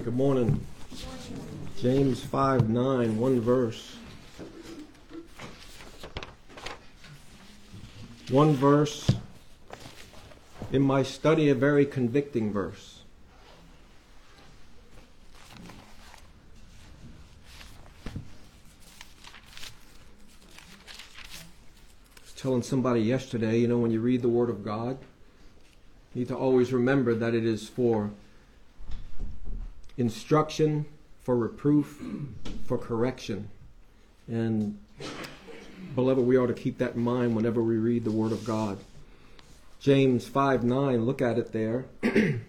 right, good morning. James 5 9, one verse. One verse. In my study, a very convicting verse. I was telling somebody yesterday, you know, when you read the Word of God, you need to always remember that it is for instruction, for reproof, for correction. And beloved, we ought to keep that in mind whenever we read the Word of God. James 5 9, look at it there.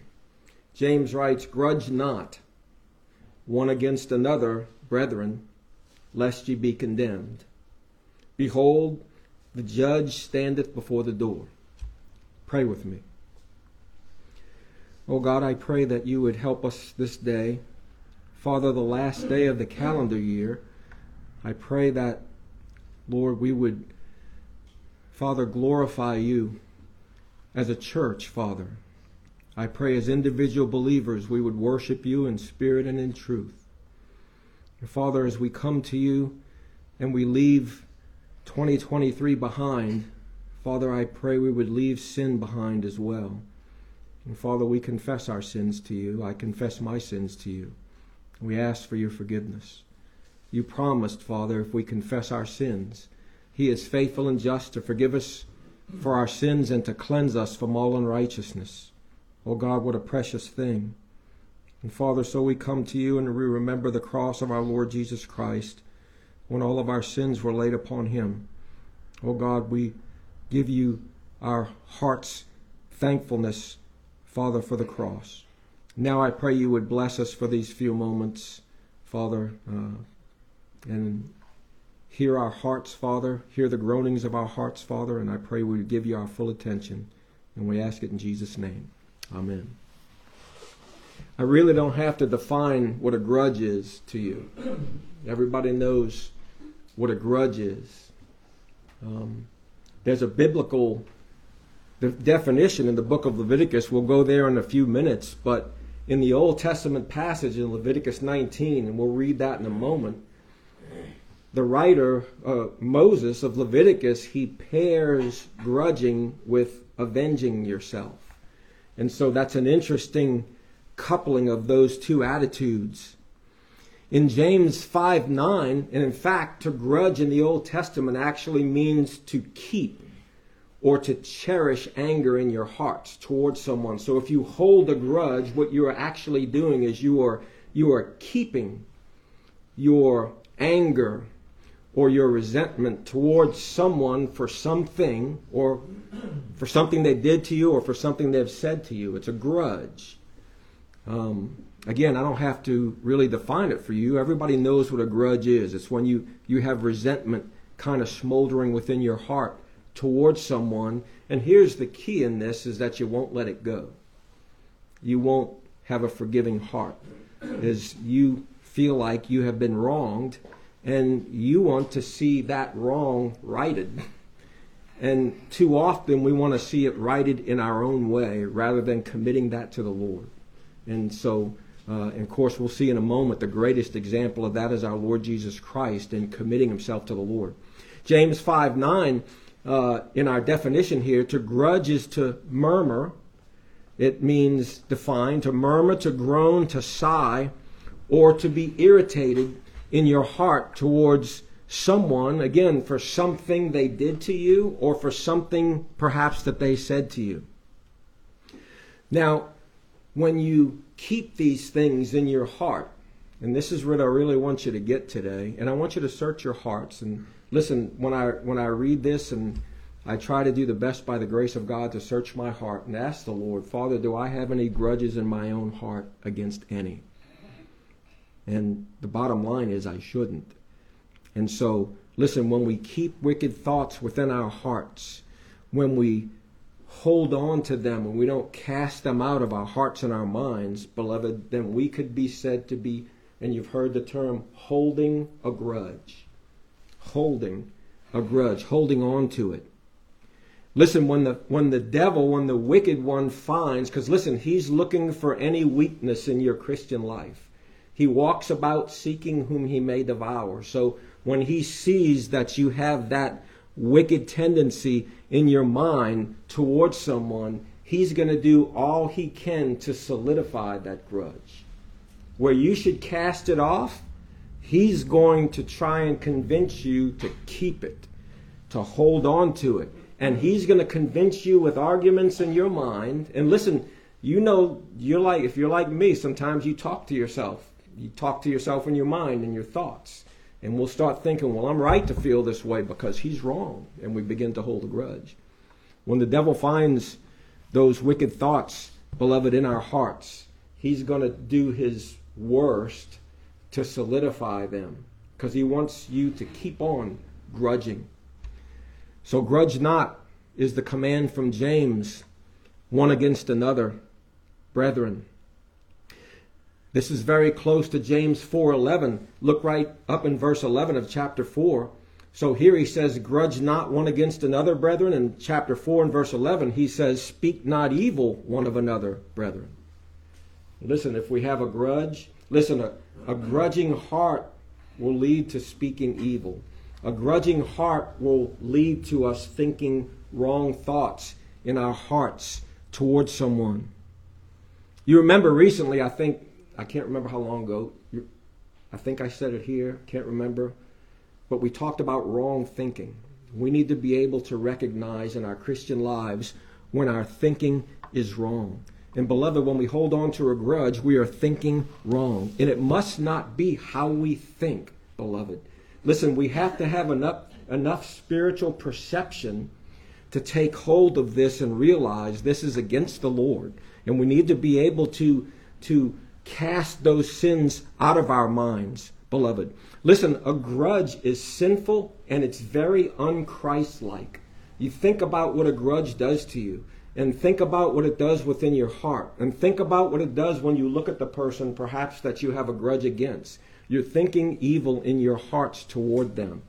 James writes, Grudge not one against another, brethren, lest ye be condemned. Behold, the judge standeth before the door. Pray with me. Oh God, I pray that you would help us this day. Father, the last day of the calendar year, I pray that, Lord, we would, Father, glorify you as a church, Father. I pray as individual believers we would worship you in spirit and in truth. Father, as we come to you and we leave 2023 behind, Father, I pray we would leave sin behind as well. And Father, we confess our sins to you. I confess my sins to you. We ask for your forgiveness. You promised, Father, if we confess our sins, He is faithful and just to forgive us for our sins and to cleanse us from all unrighteousness. Oh God, what a precious thing. And Father, so we come to you and we remember the cross of our Lord Jesus Christ when all of our sins were laid upon Him. Oh God, we give you our heart's thankfulness Father, for the cross. Now I pray you would bless us for these few moments, Father, uh, and hear our hearts, Father, hear the groanings of our hearts, Father, and I pray we would give you our full attention. And we ask it in Jesus' name. Amen. I really don't have to define what a grudge is to you. Everybody knows what a grudge is. Um, there's a biblical the definition in the book of Leviticus. We'll go there in a few minutes, but in the Old Testament passage in Leviticus 19, and we'll read that in a moment, the writer, uh, Moses of Leviticus, he pairs grudging with avenging yourself. And so that's an interesting coupling of those two attitudes. In James 5 9, and in fact, to grudge in the Old Testament actually means to keep or to cherish anger in your heart towards someone. So if you hold a grudge, what you are actually doing is you are you are keeping your anger or your resentment towards someone for something or for something they did to you or for something they've said to you. It's a grudge. Um, again, I don't have to really define it for you. Everybody knows what a grudge is. It's when you, you have resentment kind of smoldering within your heart towards someone. And here's the key in this is that you won't let it go. You won't have a forgiving heart. As you feel like you have been wronged and you want to see that wrong righted. And too often we want to see it righted in our own way rather than committing that to the Lord. And so, uh, and of course, we'll see in a moment the greatest example of that is our Lord Jesus Christ in committing himself to the Lord. James 5 9 uh, in our definition here, to grudge is to murmur. It means defined to murmur, to groan, to sigh, or to be irritated in your heart towards someone, again, for something they did to you or for something perhaps that they said to you. Now, when you keep these things in your heart, and this is what I really want you to get today, and I want you to search your hearts and listen, when I when I read this and I try to do the best by the grace of God to search my heart and ask the Lord, Father, do I have any grudges in my own heart against any? And the bottom line is I shouldn't. And so, listen, when we keep wicked thoughts within our hearts, when we hold on to them and we don't cast them out of our hearts and our minds, beloved, then we could be said to be, and you've heard the term, holding a grudge holding a grudge, holding on to it. Listen, when the when the devil, when the wicked one finds, because listen, he's looking for any weakness in your Christian life. He walks about seeking whom he may devour. So when he sees that you have that wicked tendency in your mind towards someone, he's going to do all he can to solidify that grudge. Where you should cast it off, he's going to try and convince you to keep it, to hold on to it and he's going to convince you with arguments in your mind. And listen, you know, you're like, if you're like me, sometimes you talk to yourself. You talk to yourself in your mind and your thoughts. And we'll start thinking, well, I'm right to feel this way because he's wrong. And we begin to hold a grudge. When the devil finds those wicked thoughts, beloved, in our hearts, he's going to do his worst to solidify them because he wants you to keep on grudging. So grudge not is the command from James, one against another, brethren. This is very close to James 4:11. Look right up in verse 11 of chapter 4. So here he says, Grudge not one against another, brethren. In chapter 4 and verse 11, he says, Speak not evil one of another, brethren. Listen, if we have a grudge, listen, a, a grudging heart will lead to speaking evil. A grudging heart will lead to us thinking wrong thoughts in our hearts towards someone. You remember recently, I think, I can't remember how long ago, I think I said it here, can't remember, but we talked about wrong thinking. We need to be able to recognize in our Christian lives when our thinking is wrong. And beloved, when we hold on to a grudge, we are thinking wrong. And it must not be how we think, beloved. Listen, we have to have enough, enough spiritual perception to take hold of this and realize this is against the Lord. And we need to be able to, to cast those sins out of our minds, beloved. Listen, a grudge is sinful and it's very unchristlike. You think about what a grudge does to you, and think about what it does within your heart, and think about what it does when you look at the person perhaps that you have a grudge against. You're thinking evil in your hearts toward them.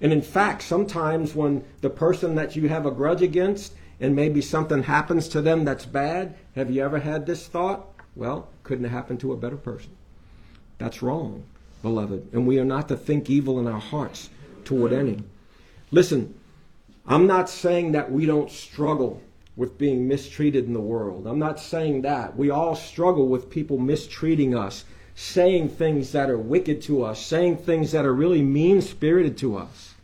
And in fact, sometimes when the person that you have a grudge against and maybe something happens to them that's bad, have you ever had this thought? Well, couldn't have happened to a better person. That's wrong, beloved. And we are not to think evil in our hearts toward any. Listen, I'm not saying that we don't struggle with being mistreated in the world. I'm not saying that. We all struggle with people mistreating us saying things that are wicked to us, saying things that are really mean spirited to us.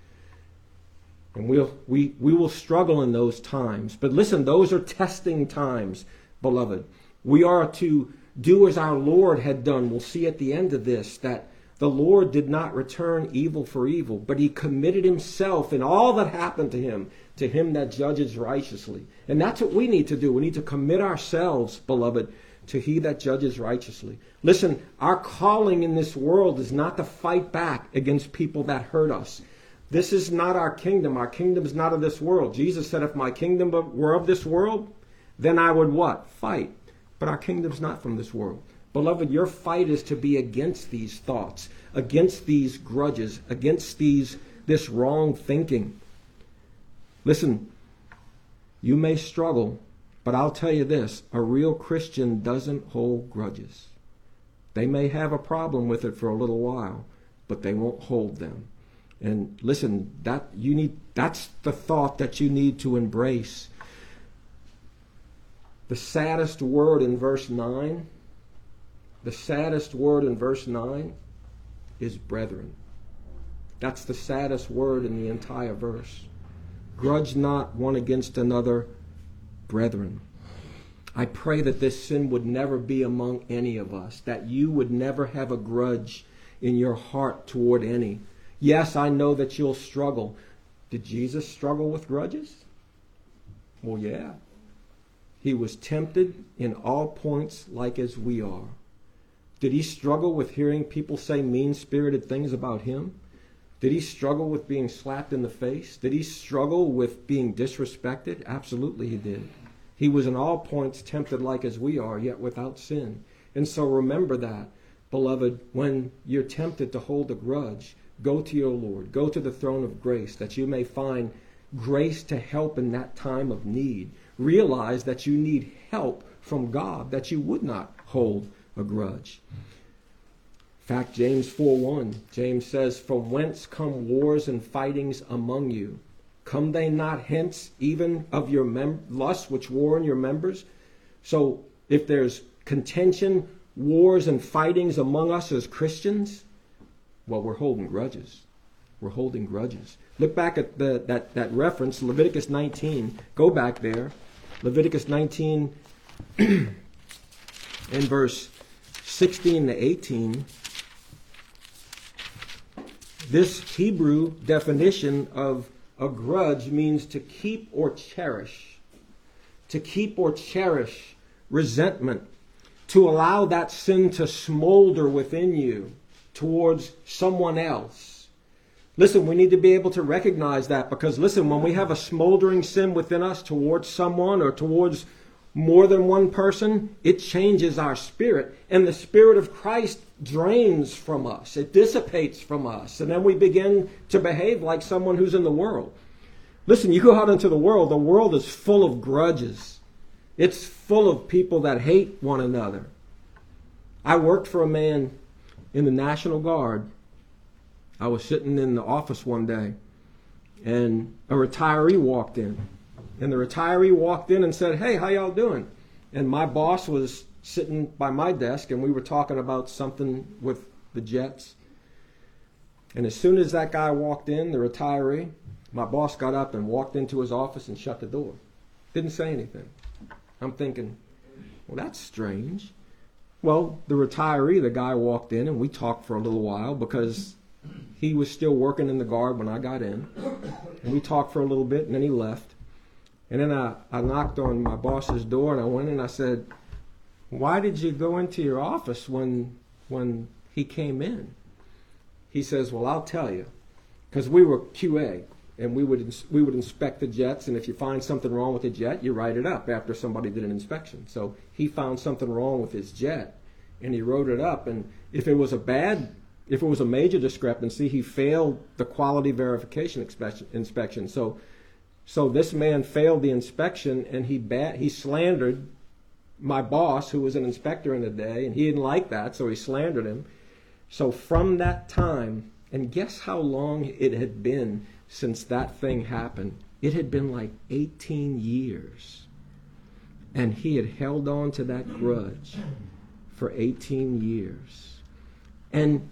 And we'll, we, we will struggle in those times. But listen, those are testing times, beloved. We are to do as our Lord had done. We'll see at the end of this that the Lord did not return evil for evil, but he committed himself in all that happened to him to him that judges righteously. And that's what we need to do. We need to commit ourselves, beloved, to he that judges righteously. Listen, our calling in this world is not to fight back against people that hurt us. This is not our kingdom. Our kingdom is not of this world. Jesus said, if my kingdom were of this world, then I would what? Fight. But our kingdom's not from this world. Beloved, your fight is to be against these thoughts, against these grudges, against these this wrong thinking. Listen, you may struggle but I'll tell you this a real Christian doesn't hold grudges. They may have a problem with it for a little while, but they won't hold them. And listen, that you need that's the thought that you need to embrace. The saddest word in verse 9, the saddest word in verse 9 is brethren. That's the saddest word in the entire verse. Grudge not one against another, brethren. I pray that this sin would never be among any of us, that you would never have a grudge in your heart toward any. Yes, I know that you'll struggle. Did Jesus struggle with grudges? Well, yeah. He was tempted in all points like as we are. Did he struggle with hearing people say mean spirited things about him? Did he struggle with being slapped in the face? Did he struggle with being disrespected? Absolutely, he did. He was in all points tempted like as we are, yet without sin. And so remember that, beloved, when you're tempted to hold a grudge, go to your Lord, go to the throne of grace, that you may find grace to help in that time of need. Realize that you need help from God, that you would not hold a grudge. Fact, James 4:1, James says, From whence come wars and fightings among you? Come they not hence even of your mem- lusts which war in your members? So if there's contention, wars, and fightings among us as Christians, well, we're holding grudges. We're holding grudges. Look back at the, that, that reference, Leviticus 19. Go back there. Leviticus 19 in verse 16 to 18. This Hebrew definition of a grudge means to keep or cherish. To keep or cherish resentment. To allow that sin to smolder within you towards someone else. Listen, we need to be able to recognize that because, listen, when we have a smoldering sin within us towards someone or towards more than one person, it changes our spirit. And the Spirit of Christ drains from us, it dissipates from us. And then we begin to behave like someone who's in the world. Listen, you go out into the world, the world is full of grudges, it's full of people that hate one another. I worked for a man in the National Guard. I was sitting in the office one day, and a retiree walked in and the retiree walked in and said, Hey, how y'all doing? And my boss was sitting by my desk and we were talking about something with the Jets. And as soon as that guy walked in, the retiree, my boss got up and walked into his office and shut the door. Didn't say anything. I'm thinking, well, that's strange. Well, the retiree, the guy walked in and we talked for a little while because he was still working in the guard when I got in. And we talked for a little bit and then he left. And then I, I knocked on my boss's door and I went in and I said, Why did you go into your office when when he came in? He says, Well, I'll tell you. Because we were QA and we would we would inspect the jets and if you find something wrong with the jet, you write it up after somebody did an inspection. So he found something wrong with his jet and he wrote it up and if it was a bad if it was a major discrepancy, he failed the quality verification inspection. So so this man failed the inspection and he he slandered my boss, who was an inspector in the day, and he didn't like that, so he slandered him. So from that time, and guess how long it had been since that thing happened? It had been like 18 years. And he had held on to that grudge for 18 years. And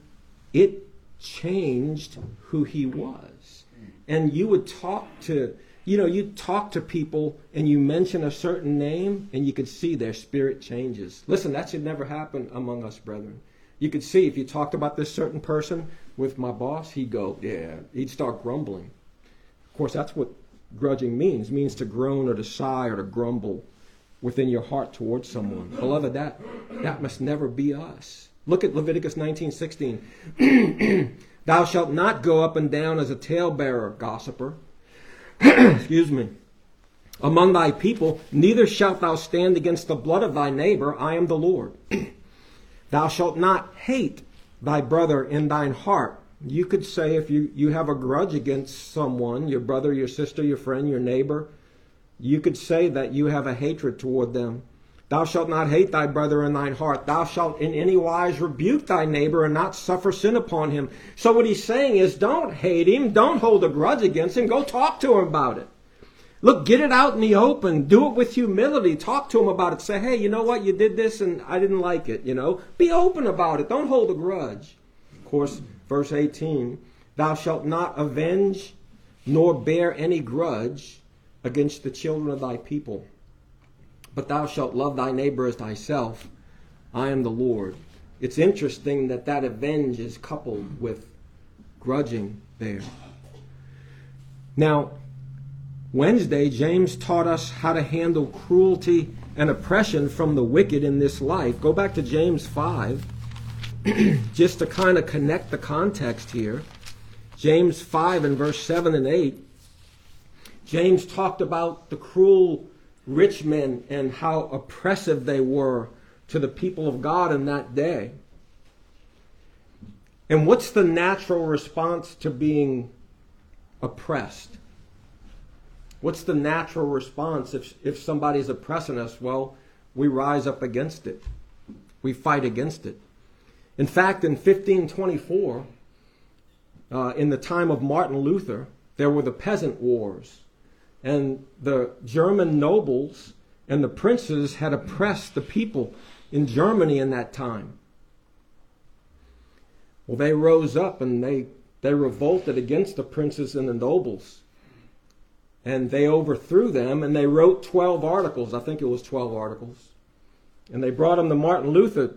it changed who he was. And you would talk to you know, you talk to people and you mention a certain name and you can see their spirit changes. Listen, that should never happen among us, brethren. You could see if you talked about this certain person with my boss, he'd go, yeah, he'd start grumbling. Of course, that's what grudging means. It means to groan or to sigh or to grumble within your heart towards someone. Beloved, that that must never be us. Look at Leviticus 19:16. Thou shalt not go up and down as a talebearer, gossiper excuse me, among thy people, neither shalt thou stand against the blood of thy neighbor. I am the Lord. thou shalt not hate thy brother in thine heart. You could say if you, you have a grudge against someone, your brother, your sister, your friend, your neighbor, you could say that you have a hatred toward them. Thou shalt not hate thy brother in thine heart. Thou shalt in any wise rebuke thy neighbor and not suffer sin upon him. So what he's saying is don't hate him. Don't hold a grudge against him. Go talk to him about it. Look, get it out in the open. Do it with humility. Talk to him about it. Say, hey, you know what? You did this and I didn't like it. You know, be open about it. Don't hold a grudge. Of course, verse 18, thou shalt not avenge nor bear any grudge against the children of thy people but thou shalt love thy neighbor as thyself. I am the Lord. It's interesting that that avenge is coupled with grudging there. Now, Wednesday, James taught us how to handle cruelty and oppression from the wicked in this life. Go back to James 5, just to kind of connect the context here. James 5 and verse 7 and 8. James talked about the cruel rich men and how oppressive they were to the people of God in that day. And what's the natural response to being oppressed? What's the natural response if, if somebody's oppressing us? Well, we rise up against it, we fight against it. In fact, in 1524, uh, in the time of Martin Luther, there were the peasant wars. And the German nobles and the princes had oppressed the people in Germany in that time. Well, they rose up and they, they revolted against the princes and the nobles. And they overthrew them and they wrote 12 articles. I think it was 12 articles. And they brought them to Martin Luther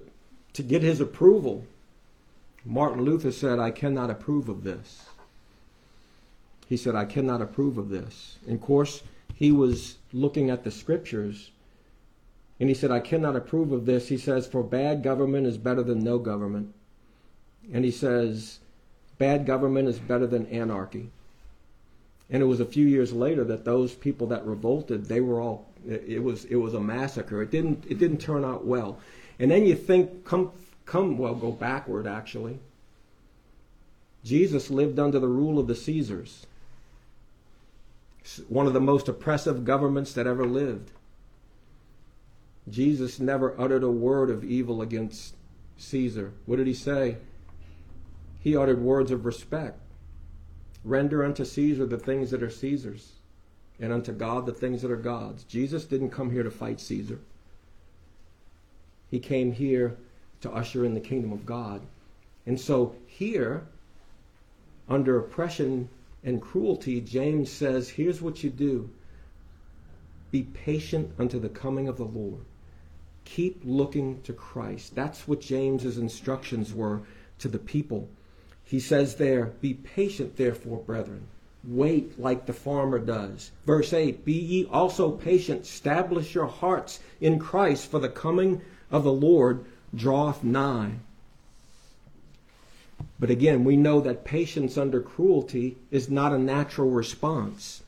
to get his approval. Martin Luther said, I cannot approve of this. He said, I cannot approve of this. And of course, he was looking at the scriptures and he said, I cannot approve of this. He says, For bad government is better than no government. And he says, Bad government is better than anarchy. And it was a few years later that those people that revolted, they were all it was it was a massacre. It didn't it didn't turn out well. And then you think come come well go backward actually. Jesus lived under the rule of the Caesars. One of the most oppressive governments that ever lived. Jesus never uttered a word of evil against Caesar. What did he say? He uttered words of respect. Render unto Caesar the things that are Caesar's, and unto God the things that are God's. Jesus didn't come here to fight Caesar. He came here to usher in the kingdom of God. And so here, under oppression and cruelty, James says, here's what you do. Be patient unto the coming of the Lord. Keep looking to Christ. That's what James's instructions were to the people. He says there, Be patient, therefore, brethren. Wait like the farmer does. Verse 8 Be ye also patient, establish your hearts in Christ, for the coming of the Lord draweth nigh. But again, we know that patience under cruelty is not a natural response.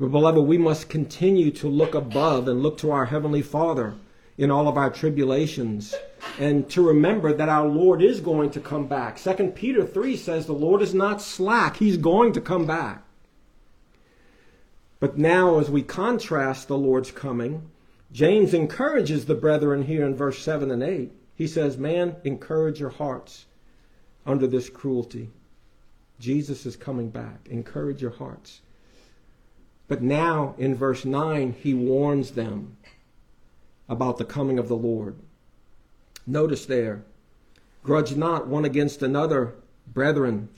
But beloved, we must continue to look above and look to our Heavenly Father in all of our tribulations and to remember that our Lord is going to come back. 2 Peter 3 says the Lord is not slack, He's going to come back. But now, as we contrast the Lord's coming, James encourages the brethren here in verse 7 and 8. He says, Man, encourage your hearts under this cruelty. Jesus is coming back. Encourage your hearts. But now, in verse 9, he warns them about the coming of the Lord. Notice there, grudge not one against another, brethren,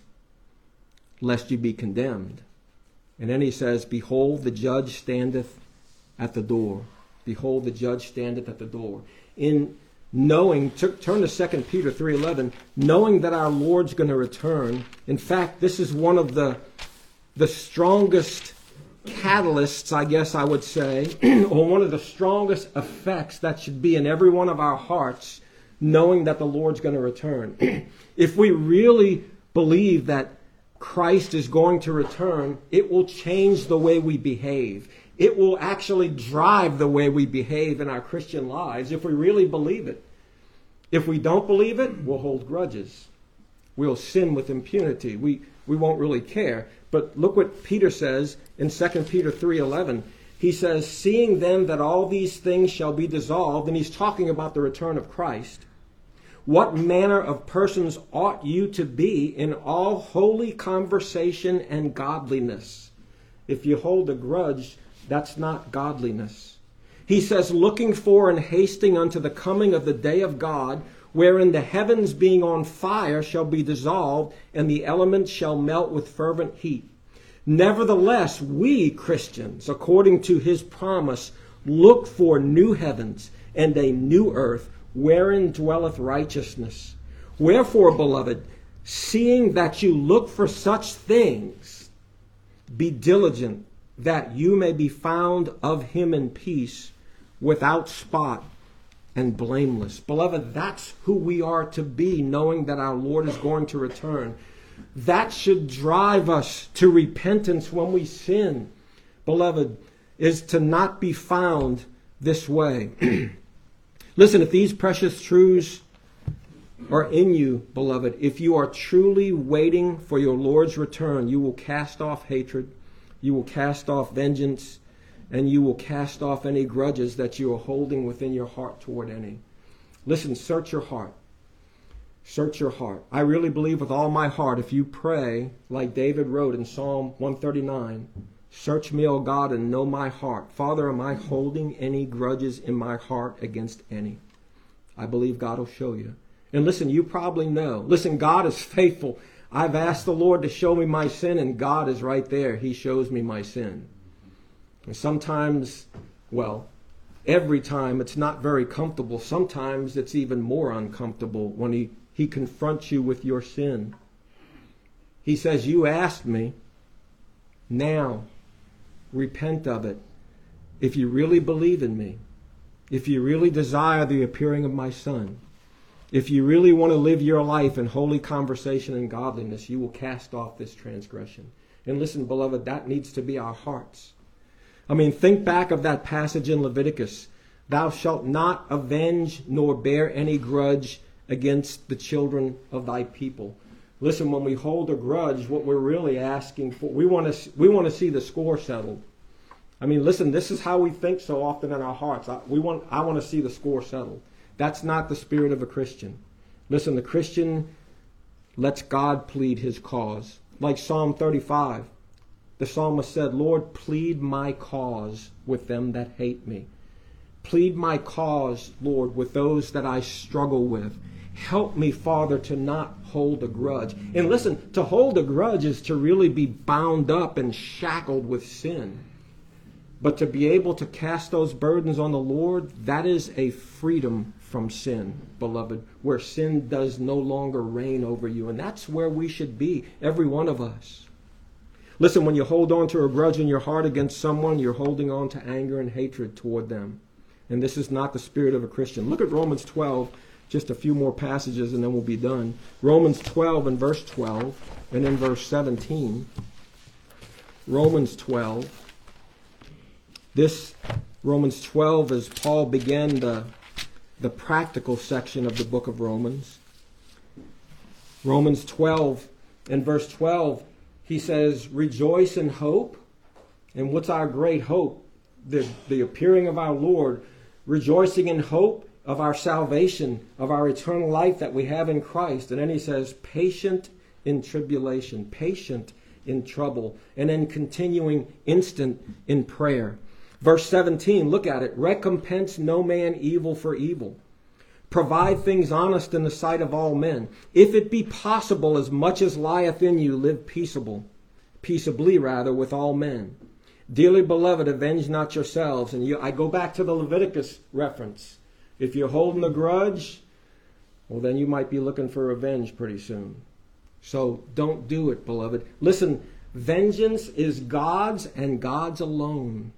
lest you be condemned. And then he says, Behold, the judge standeth at the door. Behold, the judge standeth at the door. In knowing, turn to 2 Peter 3.11, knowing that our Lord's going to return. In fact, this is one of the, the strongest catalysts, I guess I would say, or one of the strongest effects that should be in every one of our hearts, knowing that the Lord's going to return. if we really believe that Christ is going to return, it will change the way we behave. It will actually drive the way we behave in our Christian lives if we really believe it. If we don't believe it, we'll hold grudges. We'll sin with impunity. We, we won't really care. But look what Peter says in 2 Peter 3:11. He says, "Seeing then that all these things shall be dissolved," and he's talking about the return of Christ. What manner of persons ought you to be in all holy conversation and godliness? If you hold a grudge, that's not godliness. He says, looking for and hasting unto the coming of the day of God, wherein the heavens being on fire shall be dissolved, and the elements shall melt with fervent heat. Nevertheless, we Christians, according to his promise, look for new heavens and a new earth, wherein dwelleth righteousness. Wherefore, beloved, seeing that you look for such things, be diligent that you may be found of him in peace, without spot and blameless. Beloved, that's who we are to be, knowing that our Lord is going to return. That should drive us to repentance when we sin, beloved, is to not be found this way. Listen, if these precious truths are in you, beloved, if you are truly waiting for your Lord's return, you will cast off hatred, You will cast off vengeance, and you will cast off any grudges that you are holding within your heart toward any. Listen, search your heart. Search your heart. I really believe with all my heart, if you pray like David wrote in Psalm 139, Search me, O God, and know my heart. Father, am I holding any grudges in my heart against any? I believe God will show you. And listen, you probably know. Listen, God is faithful. I've asked the Lord to show me my sin, and God is right there. He shows me my sin. Sometimes, well, every time it's not very comfortable. Sometimes it's even more uncomfortable when He, he confronts you with your sin. He says, You asked me. Now, repent of it. If you really believe in me, if you really desire the appearing of my Son, if you really want to live your life in holy conversation and godliness, you will cast off this transgression. And listen, beloved, that needs to be our hearts. I mean, think back of that passage in Leviticus Thou shalt not avenge nor bear any grudge against the children of thy people. Listen, when we hold a grudge, what we're really asking for, we want to, we want to see the score settled. I mean, listen, this is how we think so often in our hearts. I, we want, I want to see the score settled. That's not the spirit of a Christian. Listen, the Christian lets God plead his cause. Like Psalm 35, the psalmist said, Lord, plead my cause with them that hate me. Plead my cause, Lord, with those that I struggle with. Help me, Father, to not hold a grudge. And listen, to hold a grudge is to really be bound up and shackled with sin. But to be able to cast those burdens on the Lord, that is a freedom from sin, beloved, where sin does no longer reign over you. And that's where we should be, every one of us. Listen, when you hold on to a grudge in your heart against someone, you're holding on to anger and hatred toward them. And this is not the spirit of a Christian. Look at Romans 12, just a few more passages, and then we'll be done. Romans 12 and verse 12, and in verse 17. Romans 12. This Romans 12 as Paul began the, the practical section of the book of Romans. Romans 12 and verse 12, he says, Rejoice in hope. And what's our great hope? The, the appearing of our Lord. Rejoicing in hope of our salvation, of our eternal life that we have in Christ. And then he says, Patient in tribulation, patient in trouble, and then continuing instant in prayer. Verse 17, look at it. Recompense no man evil for evil. Provide things honest in the sight of all men. If it be possible, as much as lieth in you, live peaceable, peaceably rather, with all men. Dearly beloved, avenge not yourselves. And you, I go back to the Leviticus reference. If you're holding a grudge, well, then you might be looking for revenge pretty soon. So don't do it, beloved. Listen, vengeance is God's and God's alone.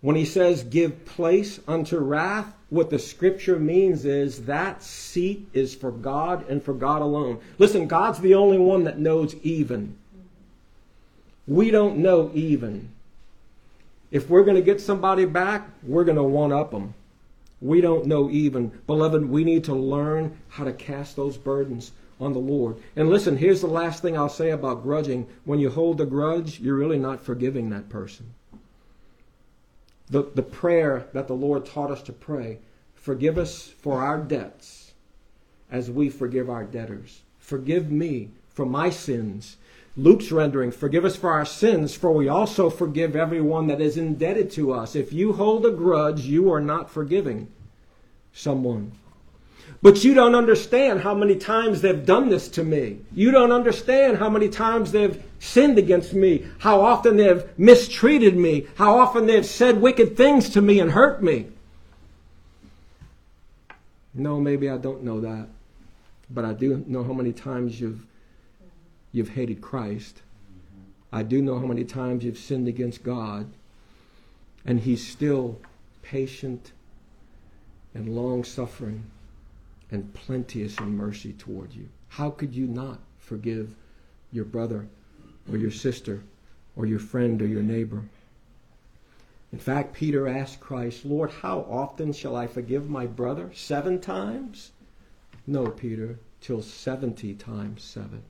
When he says, give place unto wrath, what the scripture means is that seat is for God and for God alone. Listen, God's the only one that knows even. We don't know even. If we're going to get somebody back, we're going to one up them. We don't know even. Beloved, we need to learn how to cast those burdens on the Lord. And listen, here's the last thing I'll say about grudging. When you hold a grudge, you're really not forgiving that person the, the prayer that the Lord taught us to pray forgive us for our debts as we forgive our debtors. Forgive me for my sins. Luke's rendering, forgive us for our sins, for we also forgive everyone that is indebted to us. If you hold a grudge, you are not forgiving someone. But you don't understand how many times they've done this to me. You don't understand how many times they've sinned against me, how often they've mistreated me, how often they've said wicked things to me and hurt me. No, maybe I don't know that. But I do know how many times you've you've hated Christ. I do know how many times you've sinned against God. And he's still patient and long suffering and plenteous in mercy toward you. How could you not forgive your brother or your sister or your friend or your neighbor? In fact, Peter asked Christ, Lord, how often shall I forgive my brother? Seven times? No, Peter, till 70 times seven.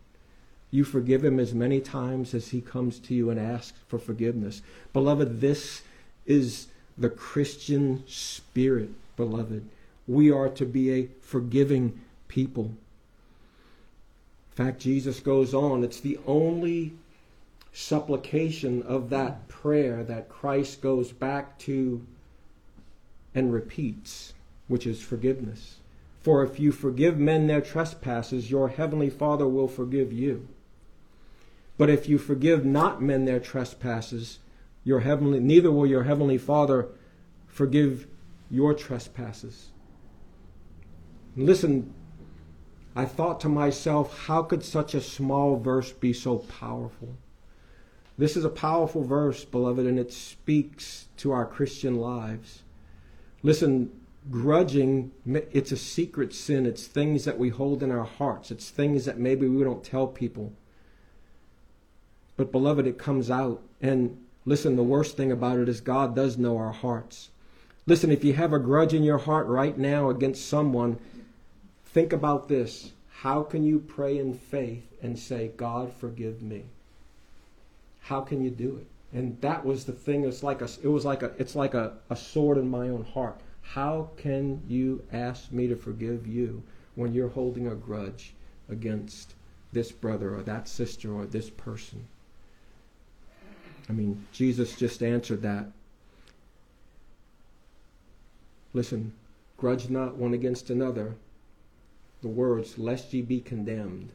You forgive him as many times as he comes to you and asks for forgiveness. Beloved, this is the Christian spirit, beloved. We are to be a forgiving people. In fact, Jesus goes on, it's the only supplication of that prayer that Christ goes back to and repeats, which is forgiveness. For if you forgive men their trespasses, your heavenly Father will forgive you. But if you forgive not men their trespasses, your heavenly neither will your heavenly Father forgive your trespasses. Listen, I thought to myself, how could such a small verse be so powerful? This is a powerful verse, beloved, and it speaks to our Christian lives. Listen, grudging, it's a secret sin. It's things that we hold in our hearts. It's things that maybe we don't tell people. But, beloved, it comes out. And listen, the worst thing about it is God does know our hearts. Listen, if you have a grudge in your heart right now against someone, think about this. How can you pray in faith and say, God, forgive me? How can you do it? And that was the thing. It's like a, it was like a, it's like a, a sword in my own heart. How can you ask me to forgive you when you're holding a grudge against this brother or that sister or this person? I mean, Jesus just answered that. Listen, grudge not one against another. The words, lest ye be condemned.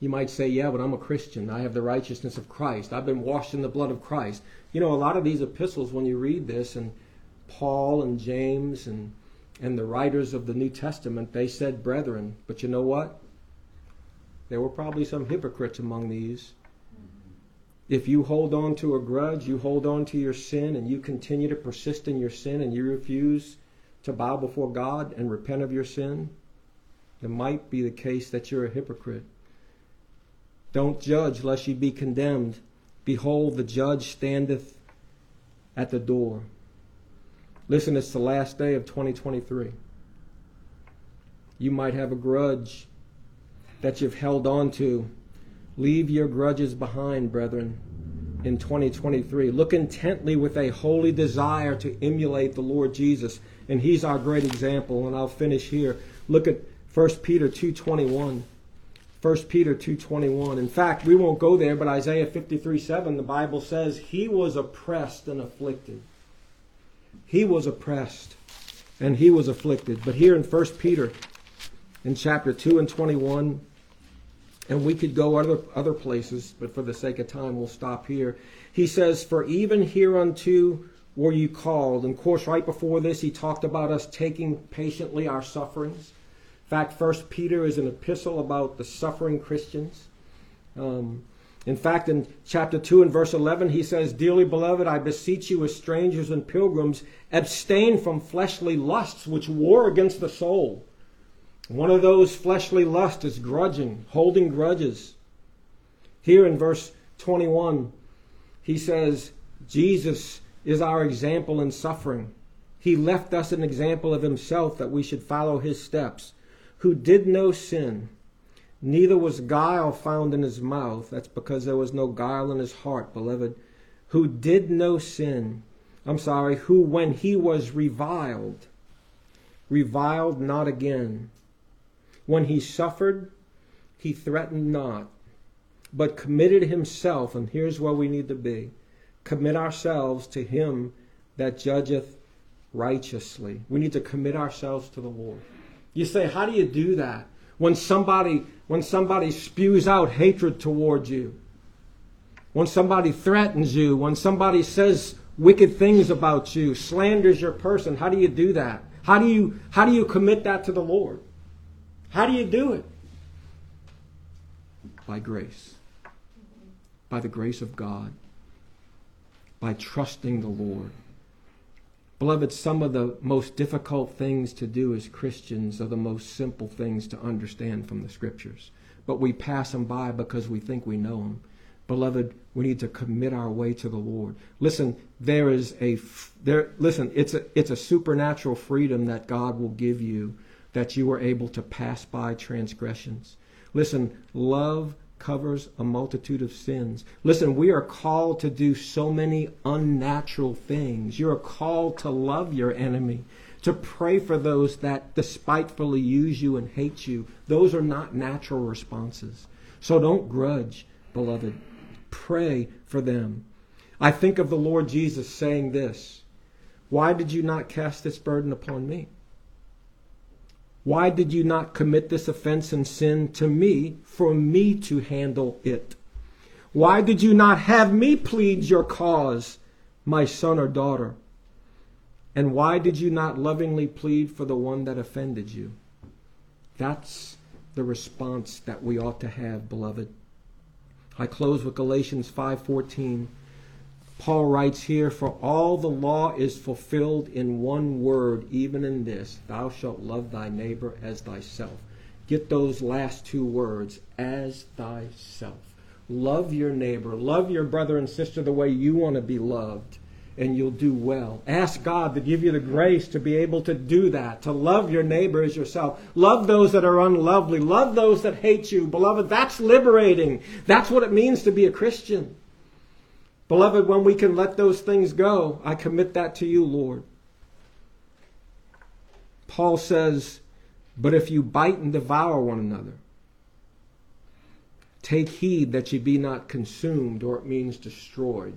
You might say, yeah, but I'm a Christian. I have the righteousness of Christ. I've been washed in the blood of Christ. You know, a lot of these epistles, when you read this, and Paul and James and, and the writers of the New Testament, they said brethren. But you know what? There were probably some hypocrites among these. If you hold on to a grudge, you hold on to your sin, and you continue to persist in your sin, and you refuse to bow before God and repent of your sin, it might be the case that you're a hypocrite. Don't judge lest ye be condemned. Behold, the judge standeth at the door. Listen, it's the last day of 2023. You might have a grudge that you've held on to. Leave your grudges behind, brethren, in 2023. Look intently with a holy desire to emulate the Lord Jesus. And he's our great example. And I'll finish here. Look at 1 Peter 2.21. 1 Peter 2:21. In fact, we won't go there, but Isaiah 53:7 the Bible says he was oppressed and afflicted. He was oppressed and he was afflicted. But here in 1 Peter in chapter 2 and 21 and we could go other other places, but for the sake of time we'll stop here. He says, "For even hereunto were you called." And of course, right before this, he talked about us taking patiently our sufferings fact, First Peter is an epistle about the suffering Christians. Um, in fact, in chapter 2 and verse 11, he says, Dearly beloved, I beseech you as strangers and pilgrims, abstain from fleshly lusts which war against the soul. One of those fleshly lusts is grudging, holding grudges. Here in verse 21, he says, Jesus is our example in suffering. He left us an example of himself that we should follow his steps who did no sin, neither was guile found in his mouth. That's because there was no guile in his heart, beloved. Who did no sin. I'm sorry, who when he was reviled, reviled not again. When he suffered, he threatened not, but committed himself, and here's where we need to be commit ourselves to him that judgeth righteously. We need to commit ourselves to the Lord. You say, how do you do that? When somebody, when somebody spews out hatred towards you, when somebody threatens you, when somebody says wicked things about you, slanders your person, how do you do that? How do you, how do you commit that to the Lord? How do you do it? By grace. By the grace of God. By trusting the Lord. Beloved, some of the most difficult things to do as Christians are the most simple things to understand from the Scriptures. But we pass them by because we think we know them. Beloved, we need to commit our way to the Lord. Listen, there is a there. Listen, it's a it's a supernatural freedom that God will give you that you are able to pass by transgressions. Listen, love covers a multitude of sins. Listen, we are called to do so many unnatural things. You're called to love your enemy, to pray for those that despitefully use you and hate you. Those are not natural responses. So don't grudge, beloved. Pray for them. I think of the Lord Jesus saying this Why did you not cast this burden upon me? Why did you not commit this offense and sin to me for me to handle it? Why did you not have me plead your cause, my son or daughter? And why did you not lovingly plead for the one that offended you? That's the response that we ought to have, beloved. I close with Galatians 5:14. Paul writes here, For all the law is fulfilled in one word, even in this Thou shalt love thy neighbor as thyself. Get those last two words, as thyself. Love your neighbor. Love your brother and sister the way you want to be loved, and you'll do well. Ask God to give you the grace to be able to do that, to love your neighbor as yourself. Love those that are unlovely. Love those that hate you. Beloved, that's liberating. That's what it means to be a Christian. Beloved, when we can let those things go, I commit that to you, Lord. Paul says, But if you bite and devour one another, take heed that ye be not consumed, or it means destroyed.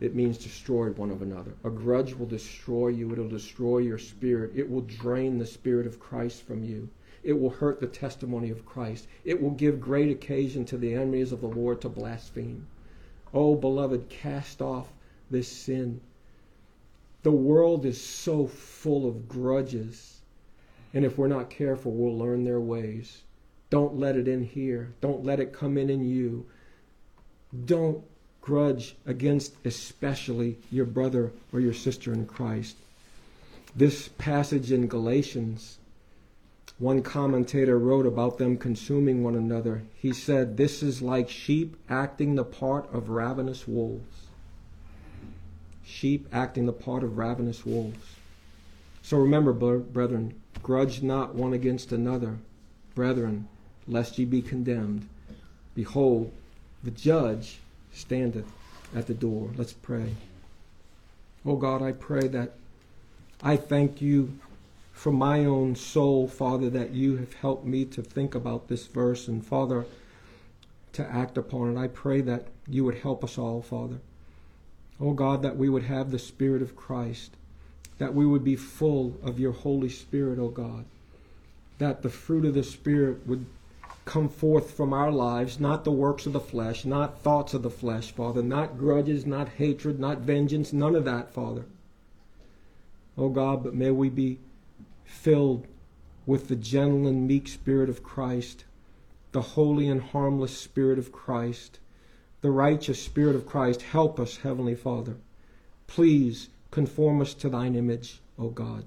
It means destroyed one of another. A grudge will destroy you, it'll destroy your spirit, it will drain the spirit of Christ from you. It will hurt the testimony of Christ. It will give great occasion to the enemies of the Lord to blaspheme. Oh, beloved, cast off this sin. The world is so full of grudges. And if we're not careful, we'll learn their ways. Don't let it in here. Don't let it come in in you. Don't grudge against, especially your brother or your sister in Christ. This passage in Galatians one commentator wrote about them consuming one another. He said, This is like sheep acting the part of ravenous wolves. Sheep acting the part of ravenous wolves. So remember, brethren, grudge not one against another. Brethren, lest ye be condemned. Behold, the judge standeth at the door. Let's pray. Oh God, I pray that I thank you for my own soul, Father, that you have helped me to think about this verse and, Father, to act upon it. I pray that you would help us all, Father. Oh God, that we would have the Spirit of Christ, that we would be full of your Holy Spirit, oh God, that the fruit of the Spirit would come forth from our lives, not the works of the flesh, not thoughts of the flesh, Father, not grudges, not hatred, not vengeance, none of that, Father. Oh God, but may we be filled with the gentle and meek Spirit of Christ, the holy and harmless Spirit of Christ, the righteous Spirit of Christ. Help us, Heavenly Father. Please conform us to thine image, O God.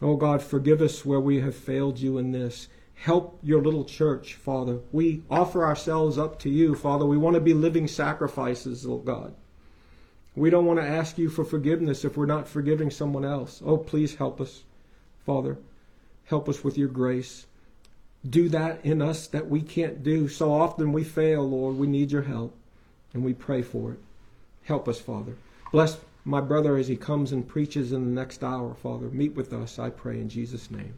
O God, forgive us where we have failed you in this. Help your little church, Father. We offer ourselves up to you, Father. We want to be living sacrifices, O God. We don't want to ask you for forgiveness if we're not forgiving someone else. Oh, please help us. Father, help us with your grace. Do that in us that we can't do. So often we fail, Lord. We need your help, and we pray for it. Help us, Father. Bless my brother as he comes and preaches in the next hour, Father. Meet with us, I pray, in Jesus' name.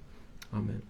Amen.